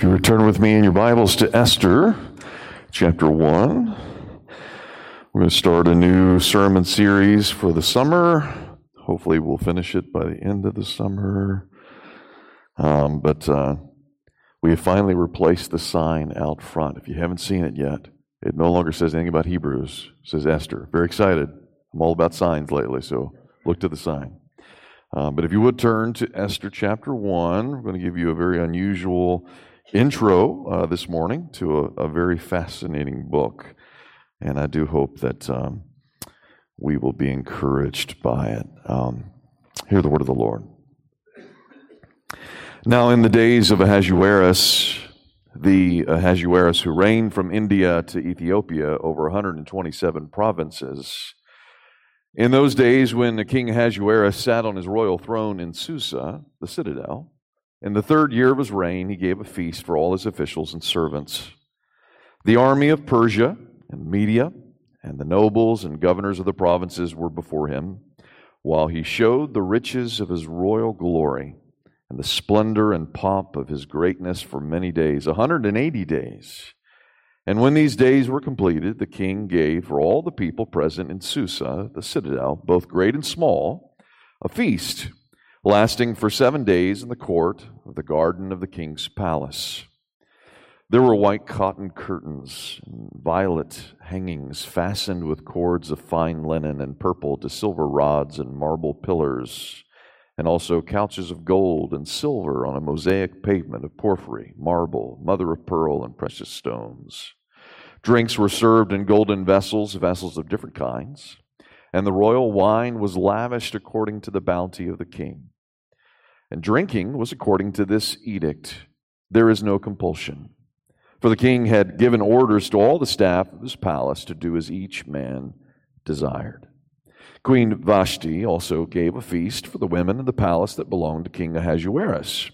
If you return with me in your Bibles to Esther, chapter 1, we're going to start a new sermon series for the summer. Hopefully, we'll finish it by the end of the summer. Um, but uh, we have finally replaced the sign out front. If you haven't seen it yet, it no longer says anything about Hebrews, it says Esther. Very excited. I'm all about signs lately, so look to the sign. Uh, but if you would turn to Esther chapter 1, we're going to give you a very unusual intro uh, this morning to a, a, very fascinating book. And I do hope that um, we will be encouraged by it. Um, hear the word of the Lord. Now, in the days of Ahasuerus, the Ahasuerus who reigned from India to Ethiopia over 127 provinces, in those days when the king Ahasuerus sat on his royal throne in Susa, the citadel, in the third year of his reign, he gave a feast for all his officials and servants. The army of Persia and Media and the nobles and governors of the provinces were before him, while he showed the riches of his royal glory and the splendor and pomp of his greatness for many days, a 180 days. And when these days were completed, the king gave for all the people present in Susa, the citadel, both great and small, a feast lasting for seven days in the court of the garden of the king's palace. There were white cotton curtains, and violet hangings fastened with cords of fine linen and purple to silver rods and marble pillars, and also couches of gold and silver on a mosaic pavement of porphyry, marble, mother of pearl, and precious stones. Drinks were served in golden vessels, vessels of different kinds, and the royal wine was lavished according to the bounty of the king. And drinking was according to this edict there is no compulsion. For the king had given orders to all the staff of his palace to do as each man desired. Queen Vashti also gave a feast for the women in the palace that belonged to King Ahasuerus.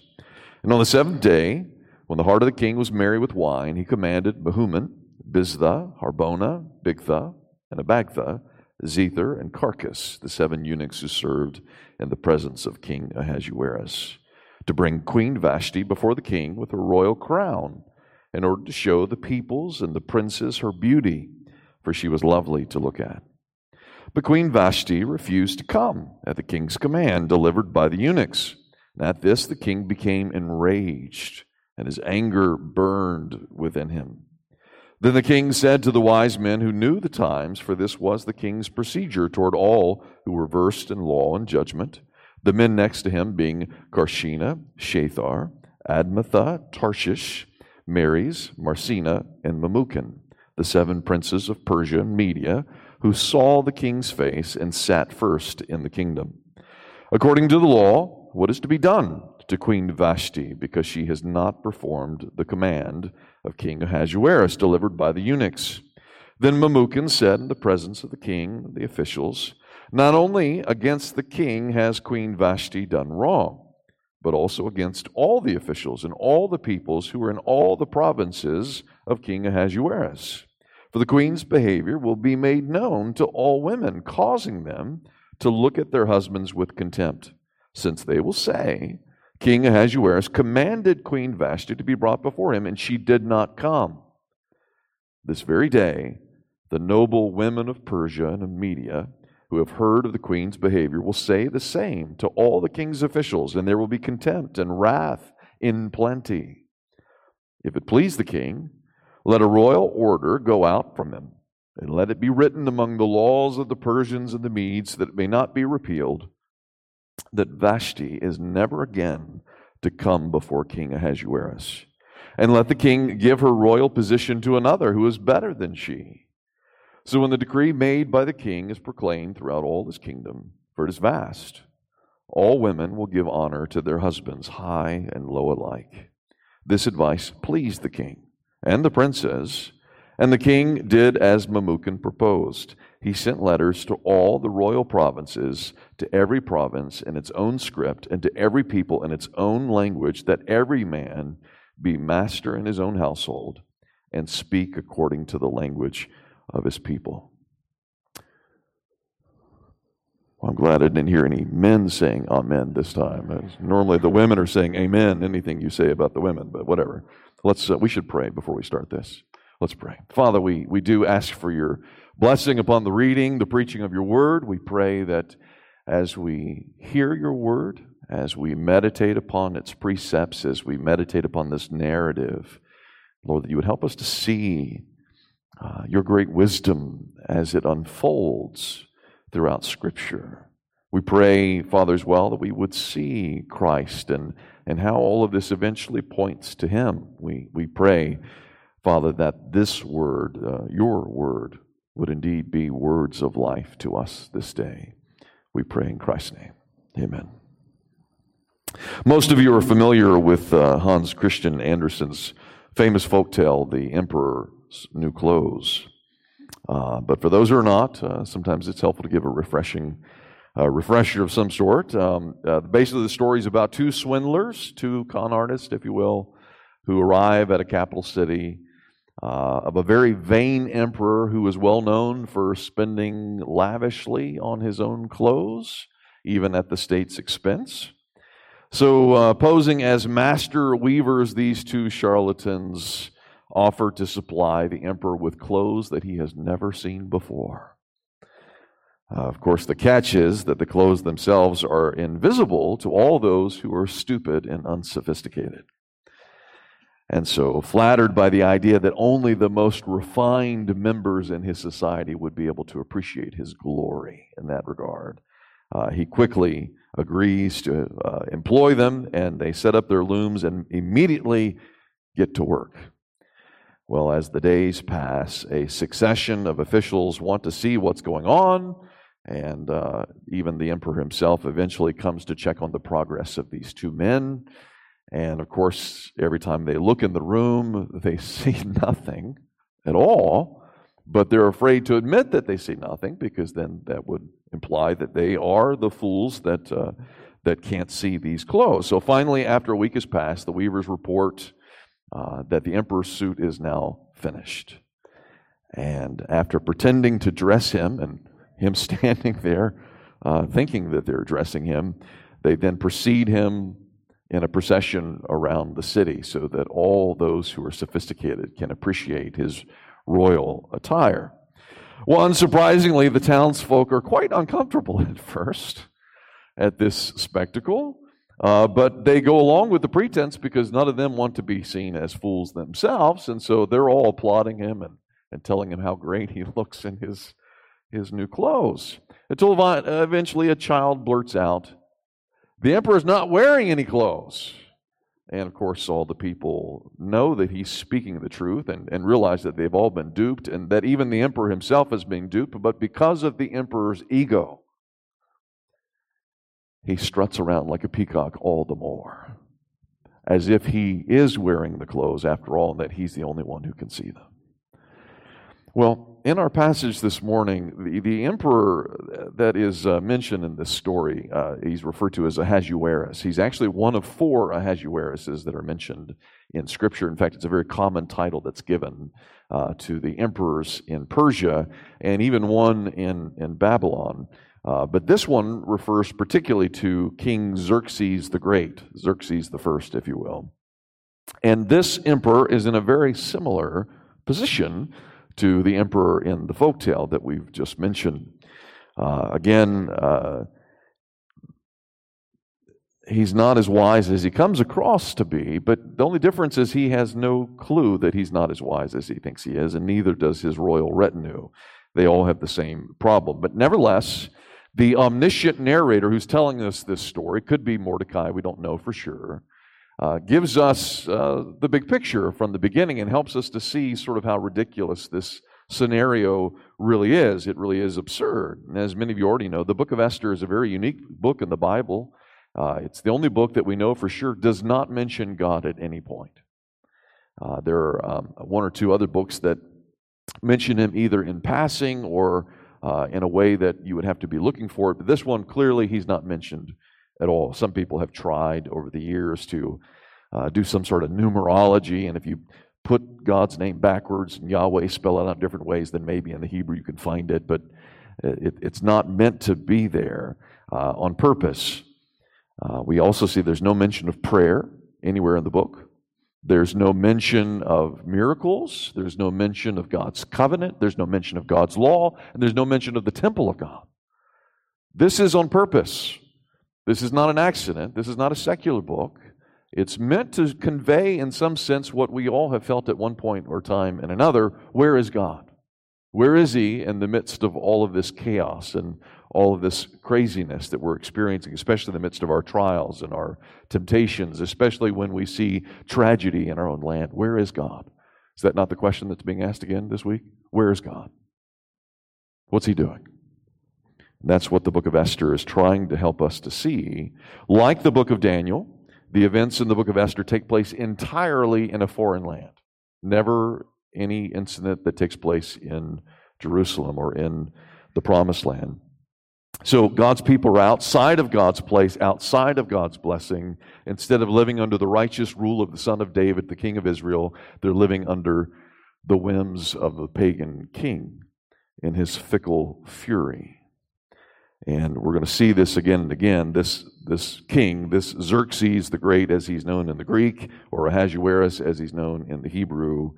And on the seventh day, when the heart of the king was merry with wine, he commanded Mehuman, Biztha, Harbona, Bigtha, and Abagtha, Zethar, and Carkas, the seven eunuchs who served in the presence of King Ahasuerus, to bring Queen Vashti before the king with her royal crown, in order to show the peoples and the princes her beauty, for she was lovely to look at. But Queen Vashti refused to come at the king's command, delivered by the eunuchs. And at this the king became enraged, and his anger burned within him. Then the king said to the wise men who knew the times, for this was the king's procedure toward all who were versed in law and judgment, the men next to him being Carshena, Shethar, Admatha, Tarshish, Meres, Marsena, and Memucan, the seven princes of Persia and Media, who saw the king's face and sat first in the kingdom. According to the law, what is to be done to Queen Vashti because she has not performed the command of King Ahasuerus delivered by the eunuchs. Then Memucan said in the presence of the king and the officials, Not only against the king has Queen Vashti done wrong, but also against all the officials and all the peoples who are in all the provinces of King Ahasuerus. For the queen's behavior will be made known to all women, causing them to look at their husbands with contempt, since they will say, King Ahasuerus commanded Queen Vashti to be brought before him, and she did not come. This very day, the noble women of Persia and of Media, who have heard of the queen's behavior, will say the same to all the king's officials, and there will be contempt and wrath in plenty. If it please the king, let a royal order go out from him, and let it be written among the laws of the Persians and the Medes that it may not be repealed that Vashti is never again to come before King Ahasuerus. And let the king give her royal position to another who is better than she. So when the decree made by the king is proclaimed throughout all his kingdom, for it is vast, all women will give honor to their husbands, high and low alike. This advice pleased the king and the princes, and the king did as Memucan proposed he sent letters to all the royal provinces, to every province in its own script, and to every people in its own language, that every man be master in his own household and speak according to the language of his people. I'm glad I didn't hear any men saying amen this time. As Normally the women are saying amen, anything you say about the women, but whatever. Let's, uh, we should pray before we start this. Let's pray. Father, we, we do ask for your blessing upon the reading, the preaching of your word. We pray that as we hear your word, as we meditate upon its precepts, as we meditate upon this narrative, Lord, that you would help us to see uh, your great wisdom as it unfolds throughout Scripture. We pray, Father, as well, that we would see Christ and, and how all of this eventually points to Him. We, we pray, Father, that this word, uh, your word, would indeed be words of life to us this day. We pray in Christ's name. Amen. Most of you are familiar with uh, Hans Christian Andersen's famous folk tale, The Emperor's New Clothes. Uh, but for those who are not, uh, sometimes it's helpful to give a refreshing uh, refresher of some sort. Um, uh, basically, the story is about two swindlers, two con artists, if you will, who arrive at a capital city uh, of a very vain emperor who was well known for spending lavishly on his own clothes, even at the state's expense. So, uh, posing as master weavers, these two charlatans offer to supply the emperor with clothes that he has never seen before. Uh, of course, the catch is that the clothes themselves are invisible to all those who are stupid and unsophisticated. And so, flattered by the idea that only the most refined members in his society would be able to appreciate his glory in that regard, uh, he quickly agrees to uh, employ them, and they set up their looms and immediately get to work. Well, as the days pass, a succession of officials want to see what's going on, and uh, even the emperor himself eventually comes to check on the progress of these two men. And of course, every time they look in the room, they see nothing at all, but they're afraid to admit that they see nothing because then that would imply that they are the fools that, uh, that can't see these clothes. So finally, after a week has passed, the weavers report uh, that the emperor's suit is now finished. And after pretending to dress him and him standing there uh, thinking that they're dressing him, they then precede him in a procession around the city so that all those who are sophisticated can appreciate his royal attire. Well, unsurprisingly, the townsfolk are quite uncomfortable at first at this spectacle, uh, but they go along with the pretense because none of them want to be seen as fools themselves, and so they're all applauding him and, and telling him how great he looks in his, his new clothes. Until eventually a child blurts out, The emperor is not wearing any clothes. And of course, all the people know that he's speaking the truth and, and realize that they've all been duped and that even the emperor himself is being duped. But because of the emperor's ego, he struts around like a peacock all the more, as if he is wearing the clothes after all, and that he's the only one who can see them. Well, in our passage this morning, the, the emperor that is uh, mentioned in this story, uh, he's referred to as Ahasuerus. He's actually one of four Ahasueruses that are mentioned in Scripture. In fact, it's a very common title that's given uh, to the emperors in Persia and even one in, in Babylon. Uh, but this one refers particularly to King Xerxes the Great, Xerxes the First, if you will. And this emperor is in a very similar position to the emperor in the folktale that we've just mentioned. Uh, again, uh, he's not as wise as he comes across to be, but the only difference is he has no clue that he's not as wise as he thinks he is, and neither does his royal retinue. They all have the same problem. But nevertheless, the omniscient narrator who's telling us this story could be Mordecai, we don't know for sure uh, gives us uh, the big picture from the beginning and helps us to see sort of how ridiculous this scenario really is. It really is absurd. And as many of you already know, the book of Esther is a very unique book in the Bible. Uh, it's the only book that we know for sure does not mention God at any point. Uh, there are um, one or two other books that mention him either in passing or uh, in a way that you would have to be looking for it. But this one, clearly, he's not mentioned at all. Some people have tried over the years to uh, do some sort of numerology, and if you put God's name backwards and Yahweh spell it out different ways, then maybe in the Hebrew you can find it. But It, it's not meant to be there uh, on purpose. Uh, we also see there's no mention of prayer anywhere in the book. There's no mention of miracles. There's no mention of God's covenant. There's no mention of God's law. And there's no mention of the temple of God. This is on purpose. This is not an accident. This is not a secular book. It's meant to convey, in some sense, what we all have felt at one point or time and another where is God? Where is He in the midst of all of this chaos and all of this craziness that we're experiencing, especially in the midst of our trials and our temptations, especially when we see tragedy in our own land? Where is God? Is that not the question that's being asked again this week? Where is God? What's He doing? That's what the book of Esther is trying to help us to see. Like the book of Daniel, the events in the book of Esther take place entirely in a foreign land. Never any incident that takes place in Jerusalem or in the promised land. So God's people are outside of God's place, outside of God's blessing. Instead of living under the righteous rule of the son of David, the king of Israel, they're living under the whims of the pagan king in his fickle fury. And we're going to see this again and again. This, this king, this Xerxes the Great, as he's known in the Greek, or Ahasuerus, as he's known in the Hebrew,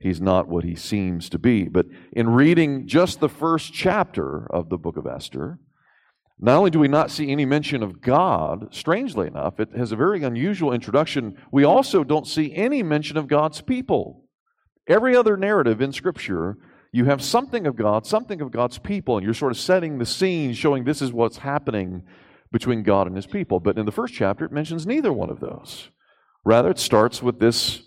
he's not what he seems to be. But in reading just the first chapter of the book of Esther, not only do we not see any mention of God, strangely enough, it has a very unusual introduction. We also don't see any mention of God's people. Every other narrative in Scripture you have something of God, something of God's people, and you're sort of setting the scene, showing this is what's happening between God and his people. But in the first chapter, it mentions neither one of those. Rather, it starts with this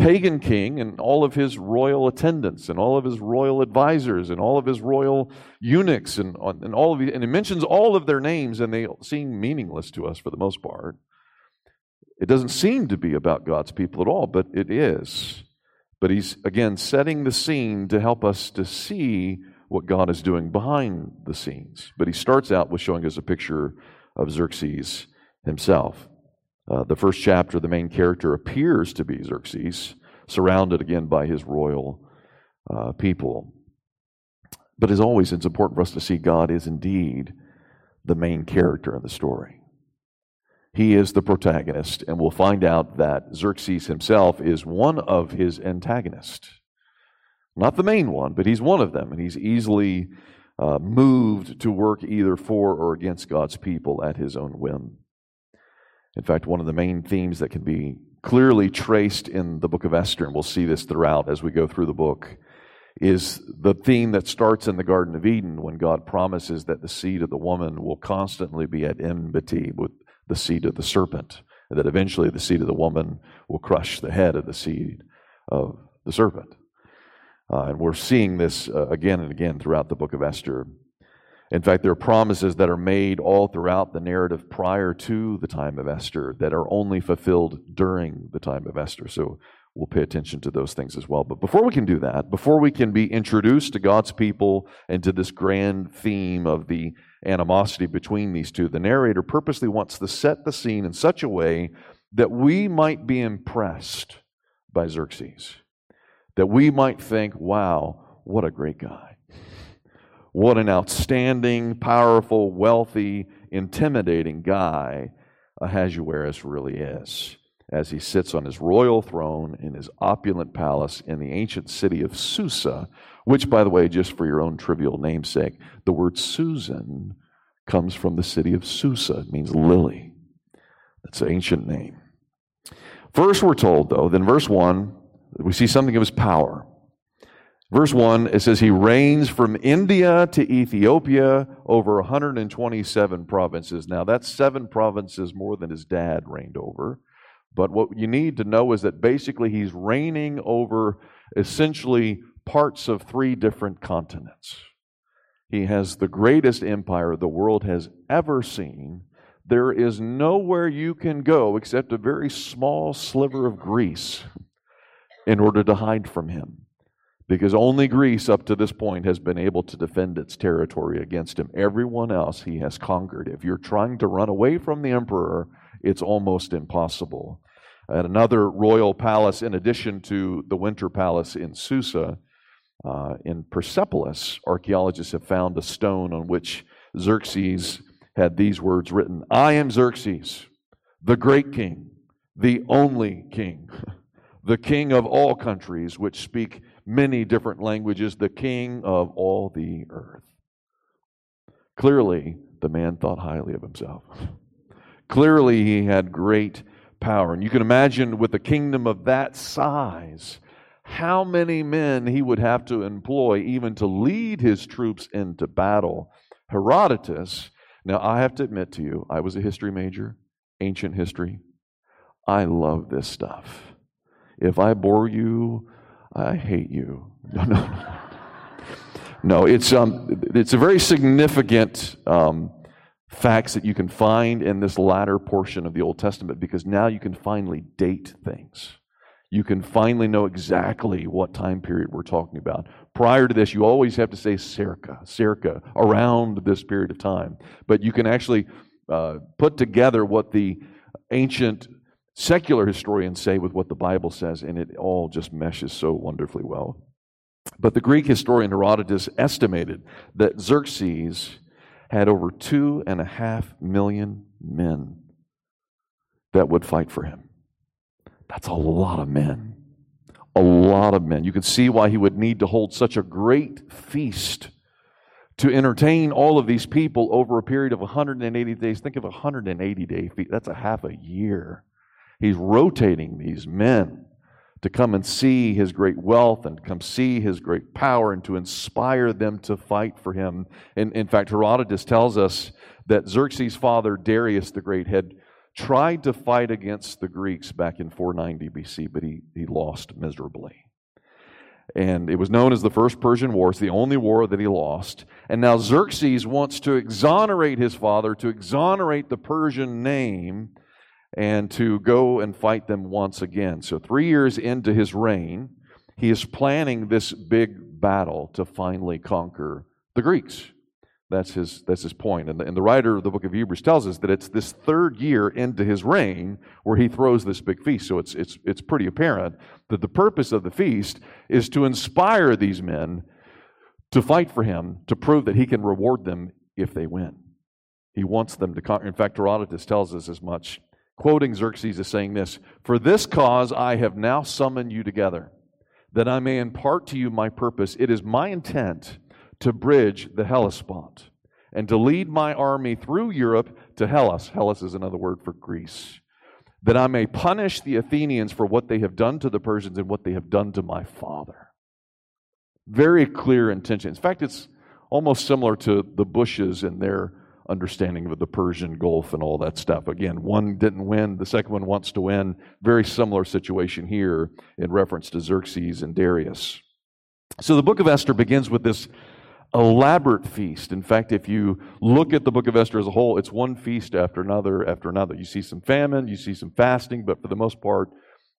pagan king and all of his royal attendants and all of his royal advisors and all of his royal eunuchs and, and all of and it mentions all of their names and they seem meaningless to us for the most part. It doesn't seem to be about God's people at all, but it is. But he's, again, setting the scene to help us to see what God is doing behind the scenes. But he starts out with showing us a picture of Xerxes himself. Uh, the first chapter, the main character appears to be Xerxes, surrounded again by his royal uh, people. But as always, it's important for us to see God is indeed the main character in the story. He is the protagonist, and we'll find out that Xerxes himself is one of his antagonists. Not the main one, but he's one of them, and he's easily uh, moved to work either for or against God's people at his own whim. In fact, one of the main themes that can be clearly traced in the book of Esther, and we'll see this throughout as we go through the book, is the theme that starts in the Garden of Eden when God promises that the seed of the woman will constantly be at enmity with the seed of the serpent, and that eventually the seed of the woman will crush the head of the seed of the serpent. Uh, and we're seeing this uh, again and again throughout the book of Esther. In fact, there are promises that are made all throughout the narrative prior to the time of Esther that are only fulfilled during the time of Esther. So we'll pay attention to those things as well. But before we can do that, before we can be introduced to God's people and to this grand theme of the animosity between these two. The narrator purposely wants to set the scene in such a way that we might be impressed by Xerxes, that we might think, wow, what a great guy. What an outstanding, powerful, wealthy, intimidating guy Ahasuerus really is as he sits on his royal throne in his opulent palace in the ancient city of Susa, which, by the way, just for your own trivial namesake, the word Susan comes from the city of Susa. It means lily. That's an ancient name. First, we're told, though, then verse 1, we see something of his power. Verse 1, it says, He reigns from India to Ethiopia over 127 provinces. Now, that's seven provinces more than his dad reigned over. But what you need to know is that basically he's reigning over essentially parts of three different continents. He has the greatest empire the world has ever seen. There is nowhere you can go except a very small sliver of Greece in order to hide from him. Because only Greece up to this point has been able to defend its territory against him. Everyone else he has conquered. If you're trying to run away from the emperor, it's almost impossible. At another royal palace, in addition to the winter palace in Susa, Uh, in Persepolis, archaeologists have found a stone on which Xerxes had these words written I am Xerxes, the great king, the only king, the king of all countries which speak many different languages, the king of all the earth. Clearly, the man thought highly of himself. Clearly, he had great power. And you can imagine with a kingdom of that size, how many men he would have to employ even to lead his troops into battle. Herodotus, now I have to admit to you, I was a history major, ancient history. I love this stuff. If I bore you, I hate you. No, no, no. No, it's, um, it's a very significant um, facts that you can find in this latter portion of the Old Testament because now you can finally date things. You can finally know exactly what time period we're talking about. Prior to this, you always have to say circa, circa, around this period of time. But you can actually uh, put together what the ancient secular historians say with what the Bible says, and it all just meshes so wonderfully well. But the Greek historian Herodotus estimated that Xerxes had over two and a half million men that would fight for him. That's a lot of men. A lot of men. You can see why he would need to hold such a great feast to entertain all of these people over a period of 180 days. Think of 180 day feast. That's a half a year. He's rotating these men to come and see his great wealth and to come see his great power and to inspire them to fight for him. And in fact, Herodotus tells us that Xerxes' father, Darius the Great, had tried to fight against the Greeks back in 490 BC, but he, he lost miserably. And it was known as the First Persian War. It's the only war that he lost. And now Xerxes wants to exonerate his father, to exonerate the Persian name, and to go and fight them once again. So, three years into his reign, he is planning this big battle to finally conquer the Greeks. That's his, that's his point. And the, and the writer of the book of Hebrews tells us that it's this third year into his reign where he throws this big feast. So it's, it's, it's pretty apparent that the purpose of the feast is to inspire these men to fight for him, to prove that he can reward them if they win. He wants them to conquer. In fact, Herodotus tells us as much quoting Xerxes is saying this For this cause I have now summoned you together, that I may impart to you my purpose. It is my intent to bridge the Hellespont and to lead my army through Europe to Hellas. Hellas is another word for Greece. That I may punish the Athenians for what they have done to the Persians and what they have done to my father. Very clear intention. In fact, it's almost similar to the Bushes and their understanding of the Persian Gulf and all that stuff. Again, one didn't win, the second one wants to win. Very similar situation here in reference to Xerxes and Darius. So the book of Esther begins with this elaborate feast. In fact, if you look at the book of Esther as a whole, it's one feast after another after another. You see some famine, you see some fasting, but for the most part,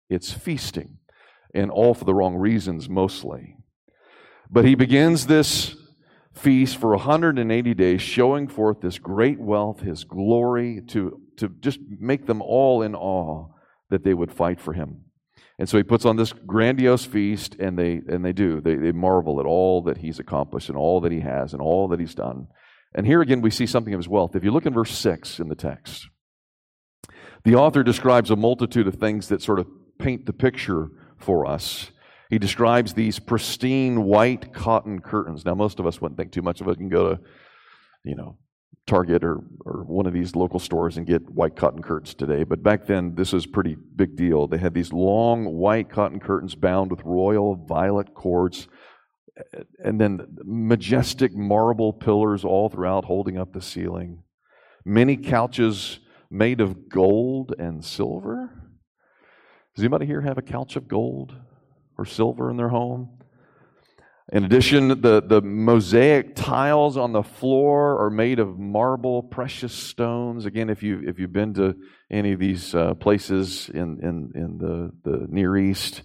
it's feasting, and all for the wrong reasons mostly. But he begins this feast for 180 days, showing forth this great wealth, his glory, to, to just make them all in awe that they would fight for him. And so he puts on this grandiose feast, and they, and they do. They, they marvel at all that he's accomplished and all that he has and all that he's done. And here again, we see something of his wealth. If you look in verse 6 in the text, the author describes a multitude of things that sort of paint the picture for us. He describes these pristine white cotton curtains. Now, most of us wouldn't think too much of it. You can go to, you know, Target or, or one of these local stores and get white cotton curtains today. But back then, this was pretty big deal. They had these long white cotton curtains bound with royal violet cords, and then majestic marble pillars all throughout holding up the ceiling. Many couches made of gold and silver. Does anybody here have a couch of gold? Or silver in their home. In addition, the, the mosaic tiles on the floor are made of marble, precious stones. Again, if, you, if you've been to any of these uh, places in, in, in the, the Near East,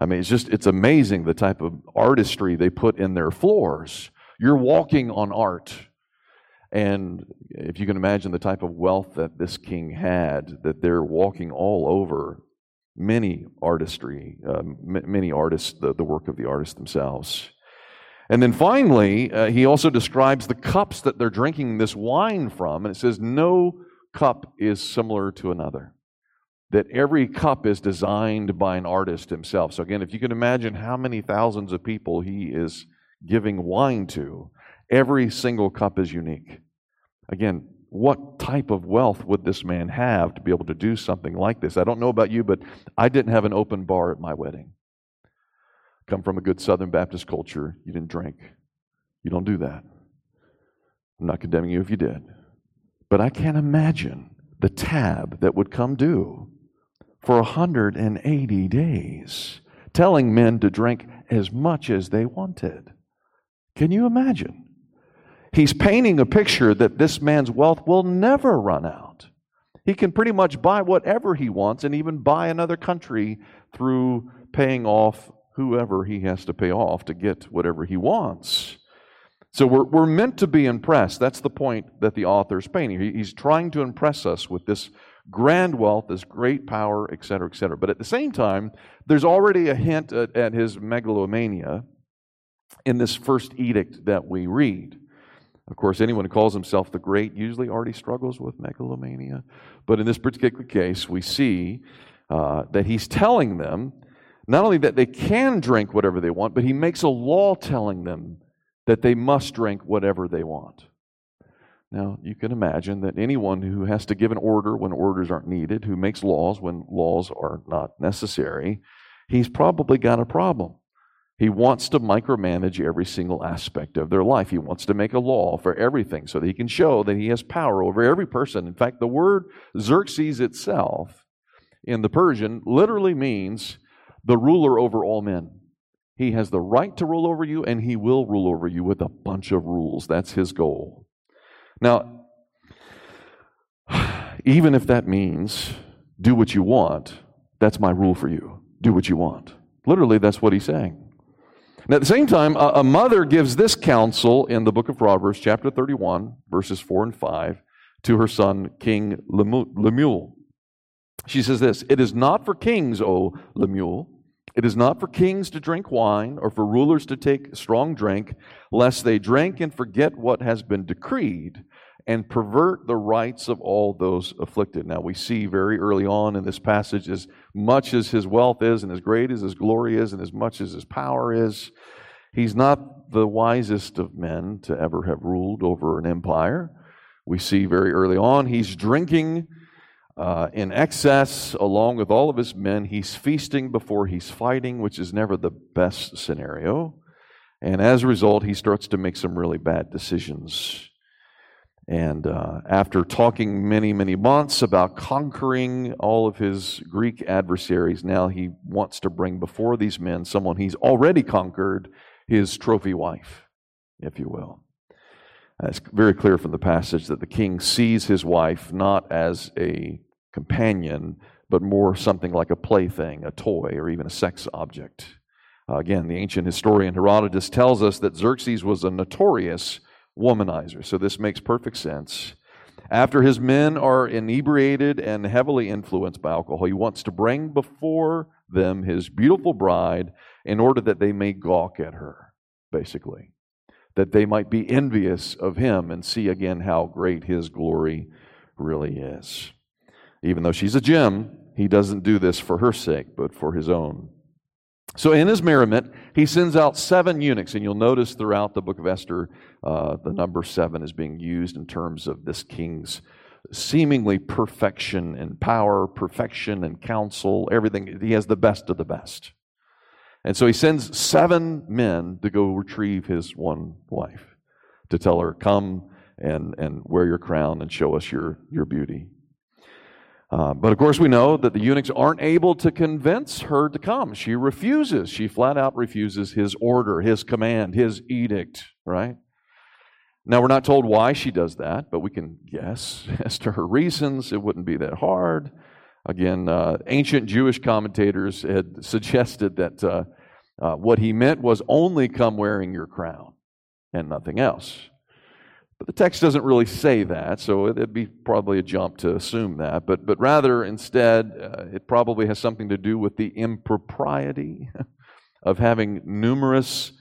I mean, it's just, it's amazing the type of artistry they put in their floors. You're walking on art. And if you can imagine the type of wealth that this king had, that they're walking all over many artistry, uh, m- many artists, the, the work of the artists themselves. And then finally, uh, he also describes the cups that they're drinking this wine from, and it says, No cup is similar to another. That every cup is designed by an artist himself. So, again, if you can imagine how many thousands of people he is giving wine to, every single cup is unique. Again, what type of wealth would this man have to be able to do something like this? I don't know about you, but I didn't have an open bar at my wedding. Come from a good Southern Baptist culture, you didn't drink. You don't do that. I'm not condemning you if you did. But I can't imagine the tab that would come due for 180 days, telling men to drink as much as they wanted. Can you imagine? He's painting a picture that this man's wealth will never run out. He can pretty much buy whatever he wants and even buy another country through paying off whoever he has to pay off to get whatever he wants. So we're, we're meant to be impressed. That's the point that the author is painting. he's trying to impress us with this grand wealth, this great power, et cetera, et cetera. But at the same time, there's already a hint at, at his megalomania in this first edict that we read. Of course, anyone who calls himself the great usually already struggles with megalomania. But in this particular case, we see uh, that he's telling them not only that they can drink whatever they want, but he makes a law telling them that they must drink whatever they want. Now, you can imagine that anyone who has to give an order when orders aren't needed, who makes laws when laws are not necessary, he's probably got a problem. He wants to micromanage every single aspect of their life. He wants to make a law for everything so that he can show that he has power over every person. In fact, the word Xerxes itself in the Persian literally means the ruler over all men. He has the right to rule over you, and he will rule over you with a bunch of rules. That's his goal. Now, even if that means do what you want, that's my rule for you. Do what you want. Literally, that's what he's saying. And at the same time, a, a mother gives this counsel in the book of Proverbs, chapter 31, verses 4 and 5, to her son, King Lemuel. She says this It is not for kings, O Lemuel. It is not for kings to drink wine or for rulers to take strong drink, lest they drink and forget what has been decreed and pervert the rights of all those afflicted. Now, we see very early on in this passage, as much as his wealth is, and as great as his glory is, and as much as his power is, he's not the wisest of men to ever have ruled over an empire. We see very early on he's drinking uh, in excess along with all of his men. He's feasting before he's fighting, which is never the best scenario. And as a result, he starts to make some really bad decisions and uh, after talking many, many months about conquering all of his Greek adversaries, now he wants to bring before these men someone he's already conquered, his trophy wife, if you will. It's very clear from the passage that the king sees his wife not as a companion, but more something like a plaything, a toy, or even a sex object. Uh, again, the ancient historian Herodotus tells us that Xerxes was a notorious womanizer. So this makes perfect sense. After his men are inebriated and heavily influenced by alcohol, he wants to bring before them his beautiful bride in order that they may gawk at her, basically. That they might be envious of him and see again how great his glory really is. Even though she's a gem, he doesn't do this for her sake, but for his own. So, in his merriment, he sends out seven eunuchs, and you'll notice throughout the book of Esther, uh, the number seven is being used in terms of this king's seemingly perfection and power, perfection and counsel, everything. He has the best of the best. And so he sends seven men to go retrieve his one wife, to tell her, Come and, and wear your crown and show us your, your beauty. Uh, but of course, we know that the eunuchs aren't able to convince her to come. She refuses. She flat out refuses his order, his command, his edict, right? Now, we're not told why she does that, but we can guess as to her reasons. It wouldn't be that hard. Again, uh, ancient Jewish commentators had suggested that uh, uh, what he meant was only come wearing your crown and nothing else. But the text doesn't really say that, so it'd be probably a jump to assume that. But, but rather, instead, uh, it probably has something to do with the impropriety of having numerous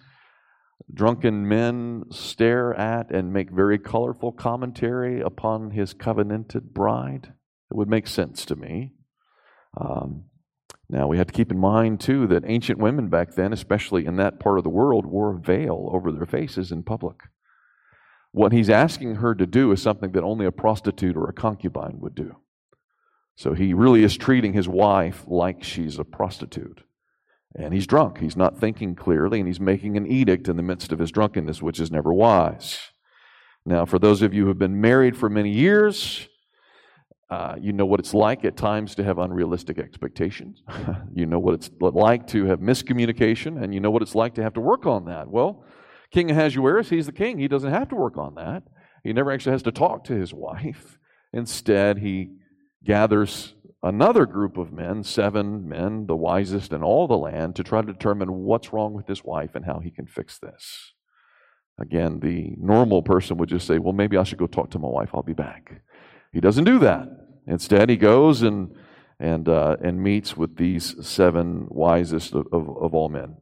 drunken men stare at and make very colorful commentary upon his covenanted bride? It would make sense to me. Um, now, we have to keep in mind, too, that ancient women back then, especially in that part of the world, wore a veil over their faces in public. What he's asking her to do is something that only a prostitute or a concubine would do. So he really is treating his wife like she's a prostitute. And he's drunk. He's not thinking clearly, and he's making an edict in the midst of his drunkenness, which is never wise. Now, for those of you who have been married for many years, uh, you know what it's like at times to have unrealistic expectations. you know what it's like to have miscommunication, and you know what it's like to have to work on that. Well, King Ahasuerus, he's the king. He doesn't have to work on that. He never actually has to talk to his wife. Instead, he gathers another group of men, seven men, the wisest in all the land, to try to determine what's wrong with his wife and how he can fix this. Again, the normal person would just say, Well, maybe I should go talk to my wife. I'll be back. He doesn't do that. Instead, he goes and, and, uh, and meets with these seven wisest of, of, of all men.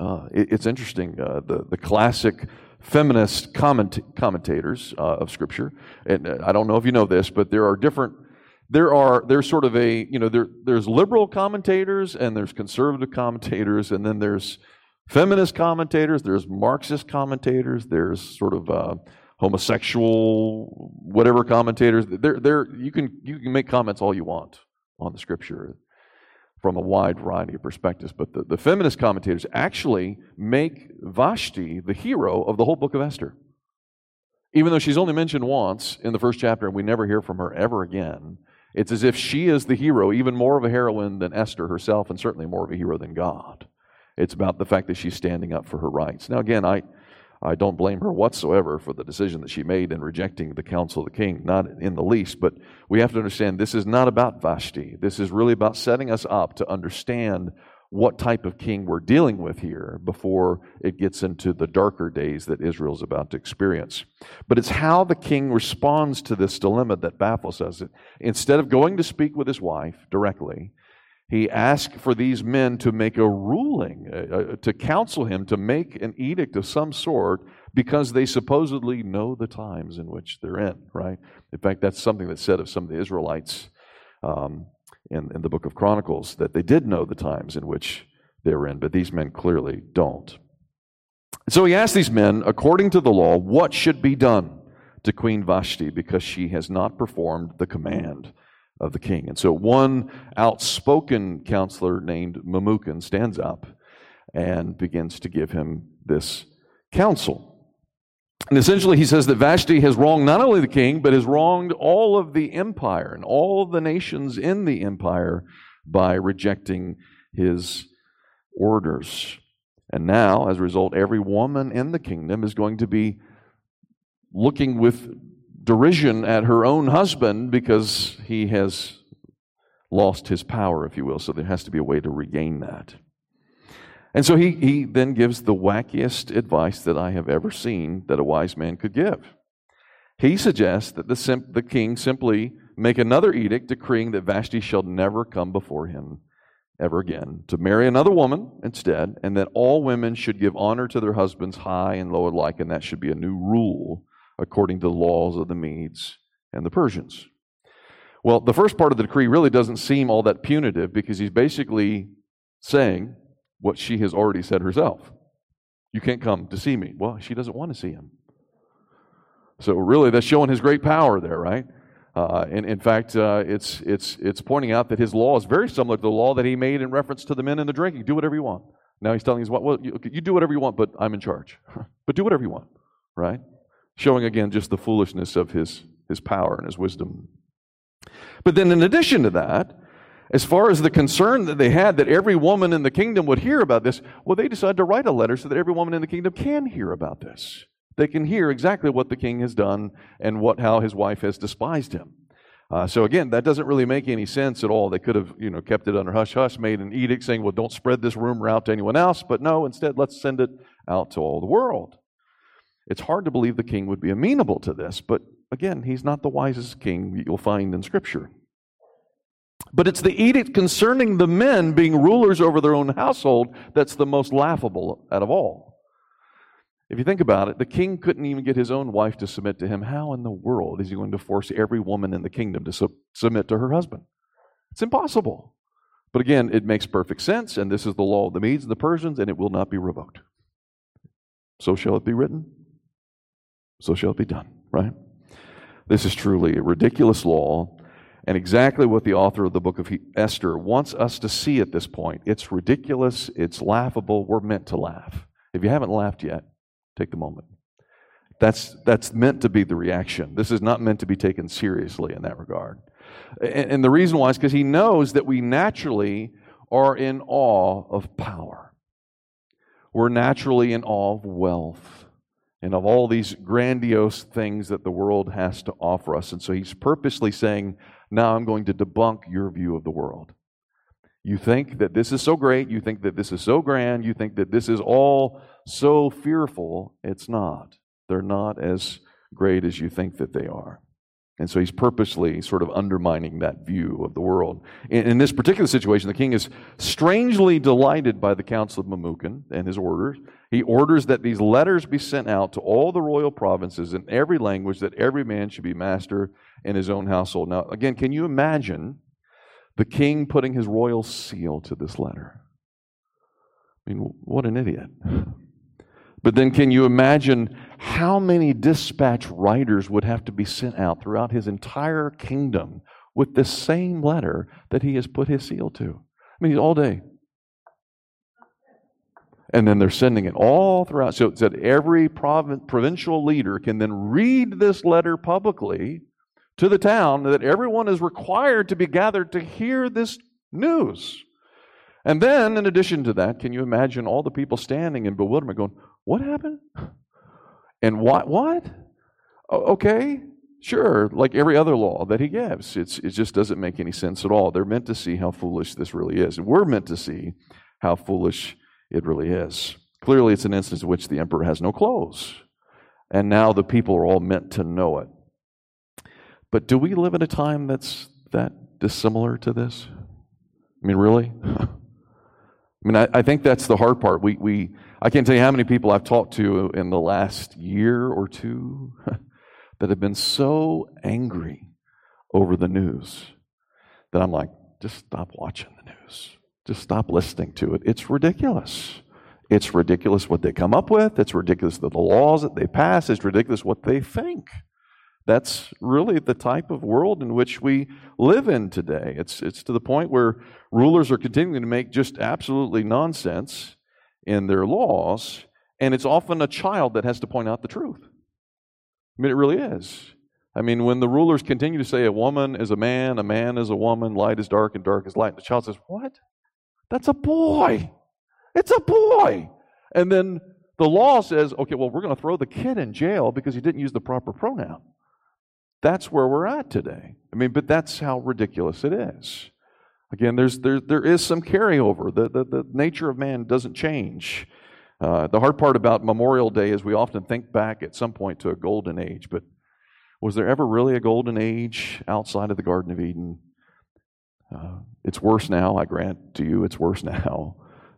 Uh, it, it's interesting. Uh, the, the classic feminist comment, commentators uh, of Scripture, and uh, I don't know if you know this, but there are different. There are there's sort of a you know there there's liberal commentators and there's conservative commentators and then there's feminist commentators. There's Marxist commentators. There's sort of uh, homosexual, whatever commentators. They're, they're, you, can, you can make comments all you want on the scripture from a wide variety of perspectives. But the, the feminist commentators actually make Vashti the hero of the whole book of Esther. Even though she's only mentioned once in the first chapter and we never hear from her ever again, it's as if she is the hero, even more of a heroine than Esther herself, and certainly more of a hero than God. It's about the fact that she's standing up for her rights. Now, again, I, I don't blame her whatsoever for the decision that she made in rejecting the counsel of the king, not in the least. But we have to understand this is not about Vashti. This is really about setting us up to understand what type of king we're dealing with here before it gets into the darker days that Israel's about to experience. But it's how the king responds to this dilemma that baffles us. Instead of going to speak with his wife directly, he asked for these men to make a ruling, uh, uh, to counsel him to make an edict of some sort because they supposedly know the times in which they're in, right? In fact, that's something that's said of some of the Israelites um, in, in the book of Chronicles, that they did know the times in which they were in, but these men clearly don't. So he asked these men, according to the law, what should be done to Queen Vashti because she has not performed the command of the king. And so one outspoken counselor named Memucan stands up and begins to give him this counsel. And essentially, he says that Vashti has wronged not only the king, but has wronged all of the empire and all the nations in the empire by rejecting his orders. And now, as a result, every woman in the kingdom is going to be looking with derision at her own husband because he has lost his power, if you will. So there has to be a way to regain that. And so he, he then gives the wackiest advice that I have ever seen that a wise man could give. He suggests that the, sim- the king simply make another edict decreeing that Vashti shall never come before him ever again, to marry another woman instead, and that all women should give honor to their husbands, high and low alike, and that should be a new rule according to the laws of the Medes and the Persians. Well, the first part of the decree really doesn't seem all that punitive because he's basically saying what she has already said herself. You can't come to see me. Well, she doesn't want to see him. So, really, that's showing his great power there, right? Uh, and in fact, uh, it's, it's, it's pointing out that his law is very similar to the law that he made in reference to the men and the drinking. Do whatever you want. Now he's telling his wife, well, you, you do whatever you want, but I'm in charge. but do whatever you want, right? Showing again just the foolishness of his, his power and his wisdom. But then, in addition to that, as far as the concern that they had that every woman in the kingdom would hear about this, well, they decided to write a letter so that every woman in the kingdom can hear about this. They can hear exactly what the king has done and what how his wife has despised him. Uh, so again, that doesn't really make any sense at all. They could have, you know, kept it under hush hush, made an edict saying, "Well, don't spread this rumor out to anyone else." But no, instead, let's send it out to all the world. It's hard to believe the king would be amenable to this, but again, he's not the wisest king you'll find in Scripture. But it's the edict concerning the men being rulers over their own household that's the most laughable out of all. If you think about it, the king couldn't even get his own wife to submit to him. How in the world is he going to force every woman in the kingdom to su- submit to her husband? It's impossible. But again, it makes perfect sense, and this is the law of the Medes and the Persians, and it will not be revoked. So shall it be written, so shall it be done, right? This is truly a ridiculous law, and exactly what the author of the book of Esther wants us to see at this point. It's ridiculous, it's laughable, we're meant to laugh. If you haven't laughed yet, take the moment. That's, that's meant to be the reaction. This is not meant to be taken seriously in that regard. And, and the reason why is because he knows that we naturally are in awe of power. We're naturally in awe of wealth and of all these grandiose things that the world has to offer us. And so he's purposely saying, Now I'm going to debunk your view of the world. You think that this is so great, you think that this is so grand, you think that this is all so fearful. It's not. They're not as great as you think that they are. And so he's purposely sort of undermining that view of the world. In, in, this particular situation, the king is strangely delighted by the Council of Memucan and his orders. He orders that these letters be sent out to all the royal provinces in every language, that every man should be master in his own household. Now, again, can you imagine the king putting his royal seal to this letter? I mean, what an idiot. But then, can you imagine how many dispatch riders would have to be sent out throughout his entire kingdom with the same letter that he has put his seal to? I mean, all day. And then they're sending it all throughout. So that every provincial leader can then read this letter publicly to the town, that everyone is required to be gathered to hear this news. And then, in addition to that, can you imagine all the people standing in bewilderment going, what happened? And what? What? Okay, sure. Like every other law that he gives, it's, it just doesn't make any sense at all. They're meant to see how foolish this really is. We're meant to see how foolish it really is. Clearly, it's an instance in which the emperor has no clothes. And now the people are all meant to know it. But do we live in a time that's that dissimilar to this? I mean, really? I mean, I, I think that's the hard part. We, we, I can't tell you how many people I've talked to in the last year or two that have been so angry over the news that I'm like, just stop watching the news. Just stop listening to it. It's ridiculous. It's ridiculous what they come up with. It's ridiculous that the laws that they pass. It's ridiculous what they think. That's really the type of world in which we live in today. It's, it's to the point where rulers are continuing to make just absolutely nonsense in their laws, and it's often a child that has to point out the truth. I mean, it really is. I mean, when the rulers continue to say a woman is a man, a man is a woman, light is dark, and dark is light, the child says, What? That's a boy. It's a boy. And then the law says, okay, well, we're going to throw the kid in jail because he didn't use the proper pronoun. That's where we're at today. I mean, but that's how ridiculous it is. Again, there's, there, there is some carryover. The, the, the nature of man doesn't change. Uh, the hard part about Memorial Day is we often think back at some point to a golden age, but was there ever really a golden age outside of the Garden of Eden? Uh, it's worse now, I grant to you, it's worse now.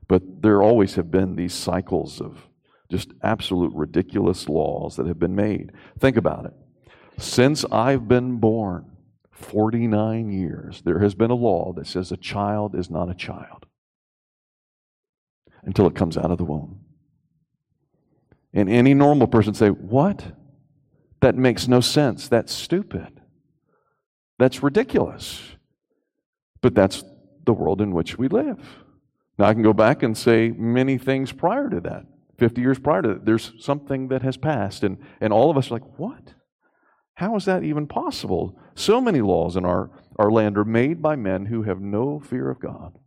But there always have been these cycles of just absolute ridiculous laws that have been made. Think about it. Since I've been born, 49 years, there has been a law that says a child is not a child until it comes out of the womb. And any normal person say, What? That makes no sense. That's stupid. That's ridiculous. But that's the world in which we live. Now, I can go back and say many things prior to that, 50 years prior to that. There's something that has passed, and, and all of us are like, What? How is that even possible? So many laws in our, our land are made by men who have no fear of God,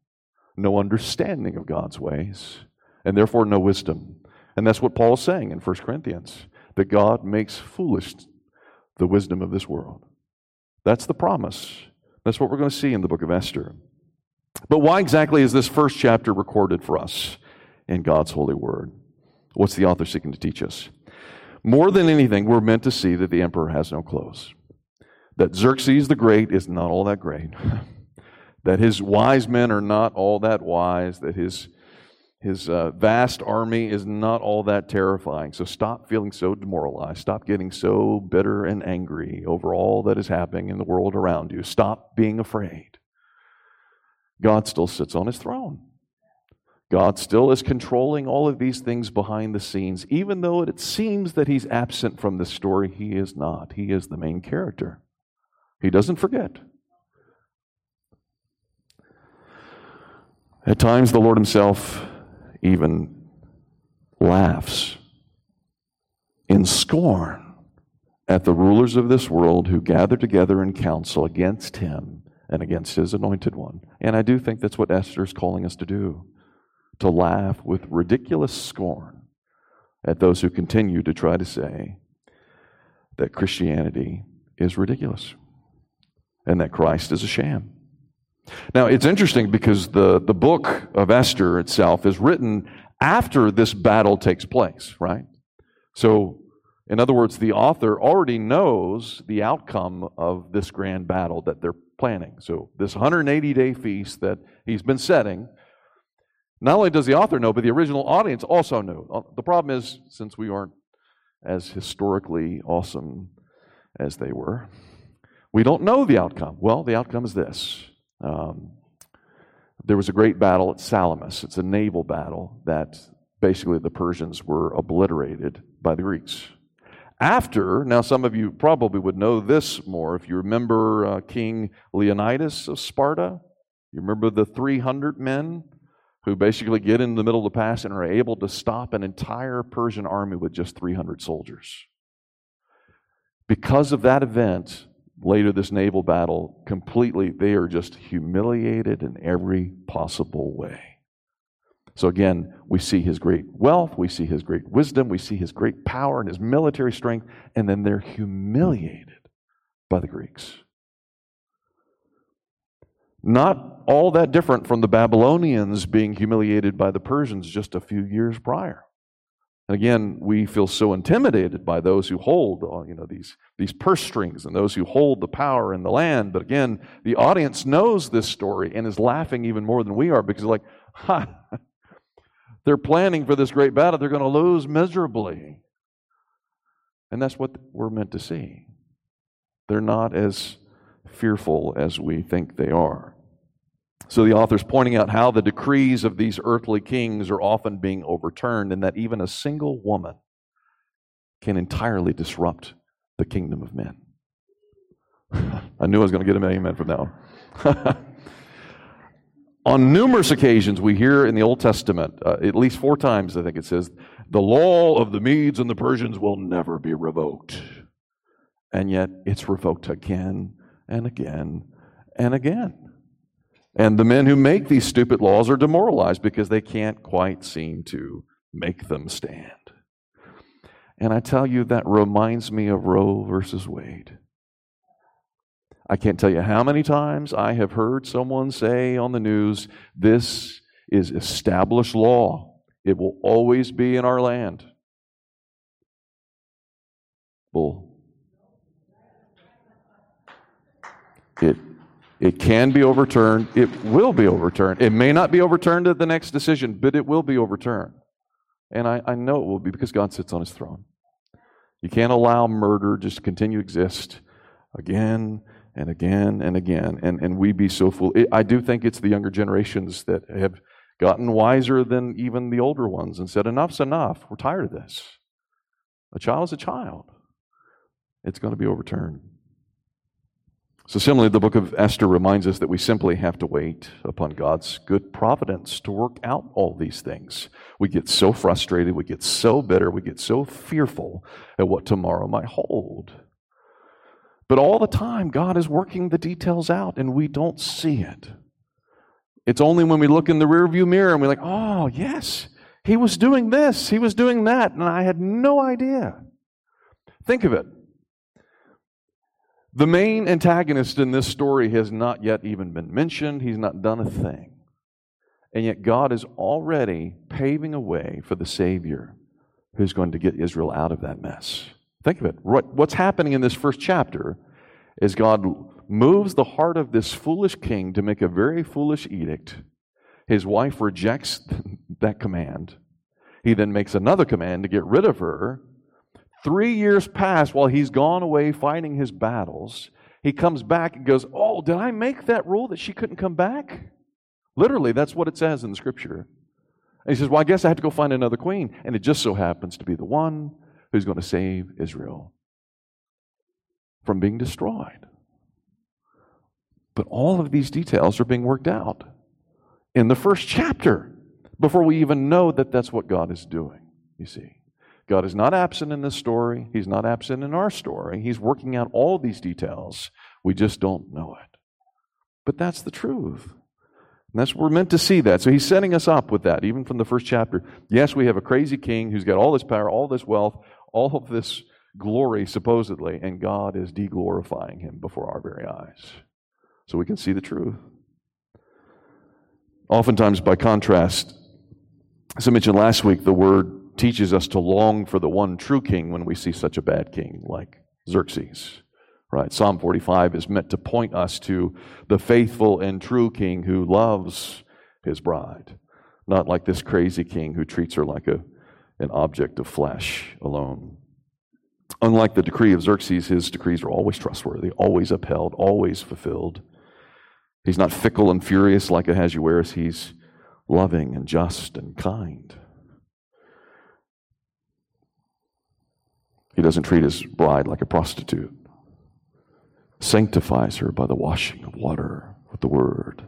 no understanding of God's ways, and therefore no wisdom. And that's what Paul is saying in 1 Corinthians that God makes foolish the wisdom of this world. That's the promise. That's what we're going to see in the book of Esther. But why exactly is this first chapter recorded for us in God's holy word? What's the author seeking to teach us? More than anything, we're meant to see that the emperor has no clothes. That Xerxes the Great is not all that great. that his wise men are not all that wise. That his his uh, vast army is not all that terrifying. So stop feeling so demoralized. Stop getting so bitter and angry over all that is happening in the world around you. Stop being afraid. God still sits on his throne. God still is controlling all of these things behind the scenes. Even though it seems that he's absent from the story, he is not. He is the main character. He doesn't forget. At times, the Lord himself even laughs in scorn at the rulers of this world who gather together in council against him and against his anointed one. And I do think that's what Esther is calling us to do to laugh with ridiculous scorn at those who continue to try to say that Christianity is ridiculous and that Christ is a sham. Now, it's interesting because the, the book of Esther itself is written after this battle takes place, right? So, in other words, the author already knows the outcome of this grand battle that they're planning. So, this 180 day feast that he's been setting, not only does the author know, but the original audience also knew. Uh, the problem is, since we aren't as historically awesome as they were, we don't know the outcome. Well, the outcome is this um, there was a great battle at Salamis. It's a naval battle that basically the Persians were obliterated by the Greeks. After, now some of you probably would know this more if you remember uh, King Leonidas of Sparta. You remember the 300 men who basically get in the middle of the pass and are able to stop an entire Persian army with just 300 soldiers. Because of that event, later this naval battle completely they are just humiliated in every possible way. So again we see his great wealth we see his great wisdom we see his great power and his military strength and then they're humiliated by the greeks. Not all that different from the babylonians being humiliated by the persians just a few years prior and again, we feel so intimidated by those who hold, uh, you know, these, these purse strings and those who hold the power in the land. But again, the audience knows this story and is laughing even more than we are because like, ha, they're planning for this great battle. They're going to lose miserably. And that's what we're meant to see. They're not as fearful as we think they are. So the author's pointing out how the decrees of these earthly kings are often being overturned, and that even a single woman can entirely disrupt the kingdom of men. I knew I was going to get an amen from that one. On numerous occasions, we hear in the Old Testament, uh, at least four times, I think it says, the law of the Medes and the Persians will never be revoked. And yet it's revoked again and again and again. And the men who make these stupid laws are demoralized because they can't quite seem to make them stand. And I tell you, that reminds me of Roe versus Wade. I can't tell you how many times I have heard someone say on the news, this is established law. It will always be in our land. Bull. It it can be overturned. It will be overturned. It may not be overturned at the next decision, but it will be overturned. And I, I know it will be because God sits on his throne. You can't allow murder just to continue to exist again and again and again. And, and we be so fool. I do think it's the younger generations that have gotten wiser than even the older ones and said, enough's enough. We're tired of this. A child is a child. It's going to be overturned. So, similarly, the book of Esther reminds us that we simply have to wait upon God's good providence to work out all these things. We get so frustrated, we get so bitter, we get so fearful at what tomorrow might hold. But all the time, God is working the details out, and we don't see it. It's only when we look in the rearview mirror and we're like, oh, yes, he was doing this, he was doing that, and I had no idea. Think of it. The main antagonist in this story has not yet even been mentioned. He's not done a thing. And yet, God is already paving a way for the Savior who's going to get Israel out of that mess. Think of it. What's happening in this first chapter is God moves the heart of this foolish king to make a very foolish edict. His wife rejects that command. He then makes another command to get rid of her. Three years pass while he's gone away fighting his battles. He comes back and goes, Oh, did I make that rule that she couldn't come back? Literally, that's what it says in the scripture. And he says, Well, I guess I have to go find another queen. And it just so happens to be the one who's going to save Israel from being destroyed. But all of these details are being worked out in the first chapter before we even know that that's what God is doing, you see. God is not absent in this story. He's not absent in our story. He's working out all these details. We just don't know it. But that's the truth. And that's we're meant to see that. So he's setting us up with that, even from the first chapter. Yes, we have a crazy king who's got all this power, all this wealth, all of this glory, supposedly, and God is deglorifying him before our very eyes. So we can see the truth. Oftentimes, by contrast, as I mentioned last week, the word teaches us to long for the one true king when we see such a bad king like Xerxes. Right? Psalm 45 is meant to point us to the faithful and true king who loves his bride, not like this crazy king who treats her like a, an object of flesh alone. Unlike the decree of Xerxes, his decrees are always trustworthy, always upheld, always fulfilled. He's not fickle and furious like Ahasuerus. He's loving and just and kind. He doesn't treat his bride like a prostitute. Sanctifies her by the washing of water with the word.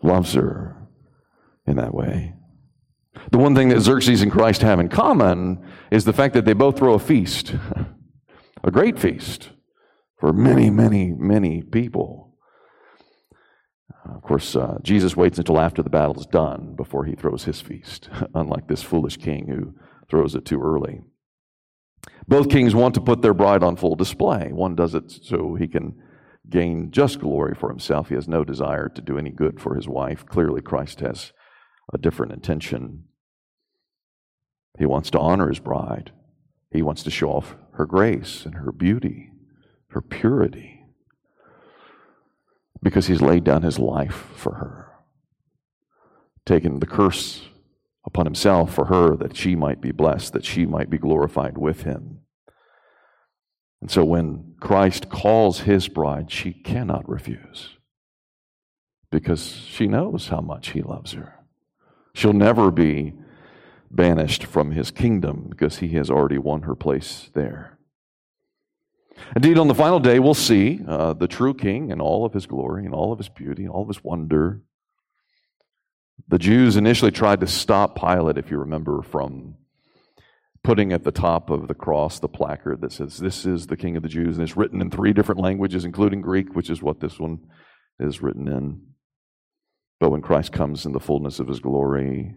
Loves her in that way. The one thing that Xerxes and Christ have in common is the fact that they both throw a feast, a great feast for many, many, many people. Of course, uh, Jesus waits until after the battle is done before he throws his feast, unlike this foolish king who throws it too early. Both kings want to put their bride on full display. One does it so he can gain just glory for himself. He has no desire to do any good for his wife. Clearly, Christ has a different intention. He wants to honor his bride, he wants to show off her grace and her beauty, her purity because he's laid down his life for her, taken the curse upon himself for her that she might be blessed, that she might be glorified with him. And so when Christ calls his bride, she cannot refuse because she knows how much he loves her. She'll never be banished from his kingdom because he has already won her place there. Indeed, on the final day, we'll see uh, the true king in all of his glory and all of his beauty and all of his wonder. The Jews initially tried to stop Pilate, if you remember, from putting at the top of the cross the placard that says, This is the King of the Jews. And it's written in three different languages, including Greek, which is what this one is written in. But when Christ comes in the fullness of his glory,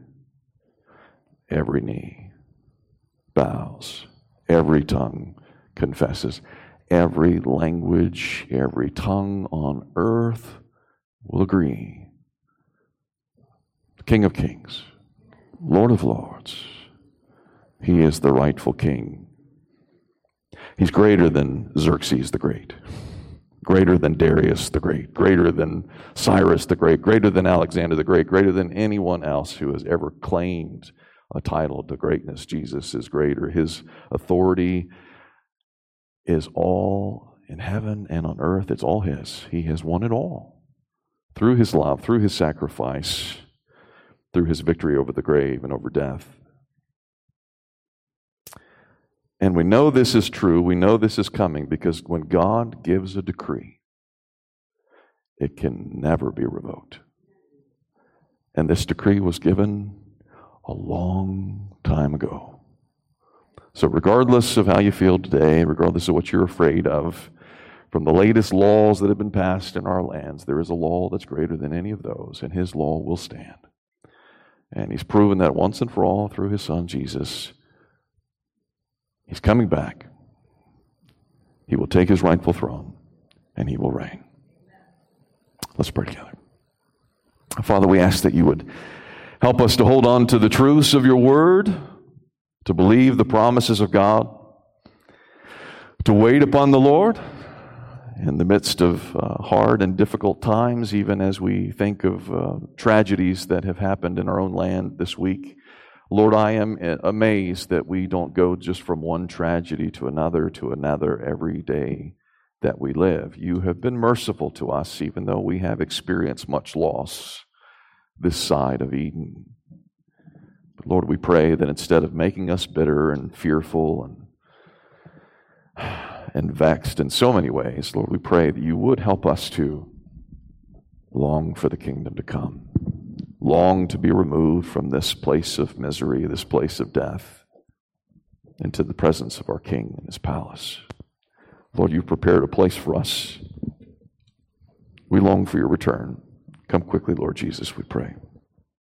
every knee bows, every tongue confesses every language, every tongue on earth will agree. King of Kings, Lord of Lords, He is the rightful King. He's greater than Xerxes the Great, greater than Darius the Great, greater than Cyrus the Great, greater than Alexander the Great, greater than anyone else who has ever claimed a title to greatness. Jesus is greater. His authority is all in heaven and on earth. It's all His. He has won it all through His love, through His sacrifice, through His victory over the grave and over death. And we know this is true. We know this is coming because when God gives a decree, it can never be revoked. And this decree was given a long time ago. So, regardless of how you feel today, regardless of what you're afraid of, from the latest laws that have been passed in our lands, there is a law that's greater than any of those, and his law will stand. And he's proven that once and for all through his son Jesus. He's coming back. He will take his rightful throne, and he will reign. Let's pray together. Father, we ask that you would help us to hold on to the truths of your word to believe the promises of God, to wait upon the Lord, in the midst of uh, hard and difficult times, even as we think of uh, tragedies that have happened in our own land this week. Lord, I am uh, amazed that we don't go just from one tragedy to another to another every day that we live. You have been merciful to us, even though we have experienced much loss this side of Eden. But Lord, we pray that instead of making us bitter and fearful and and vexed in so many ways, Lord, we pray that you would help us to long for the kingdom to come, long to be removed from this place of misery, this place of death, into the presence of our King in his palace. Lord, you've prepared a place for us. We long for your return. Come quickly, Lord Jesus, we pray.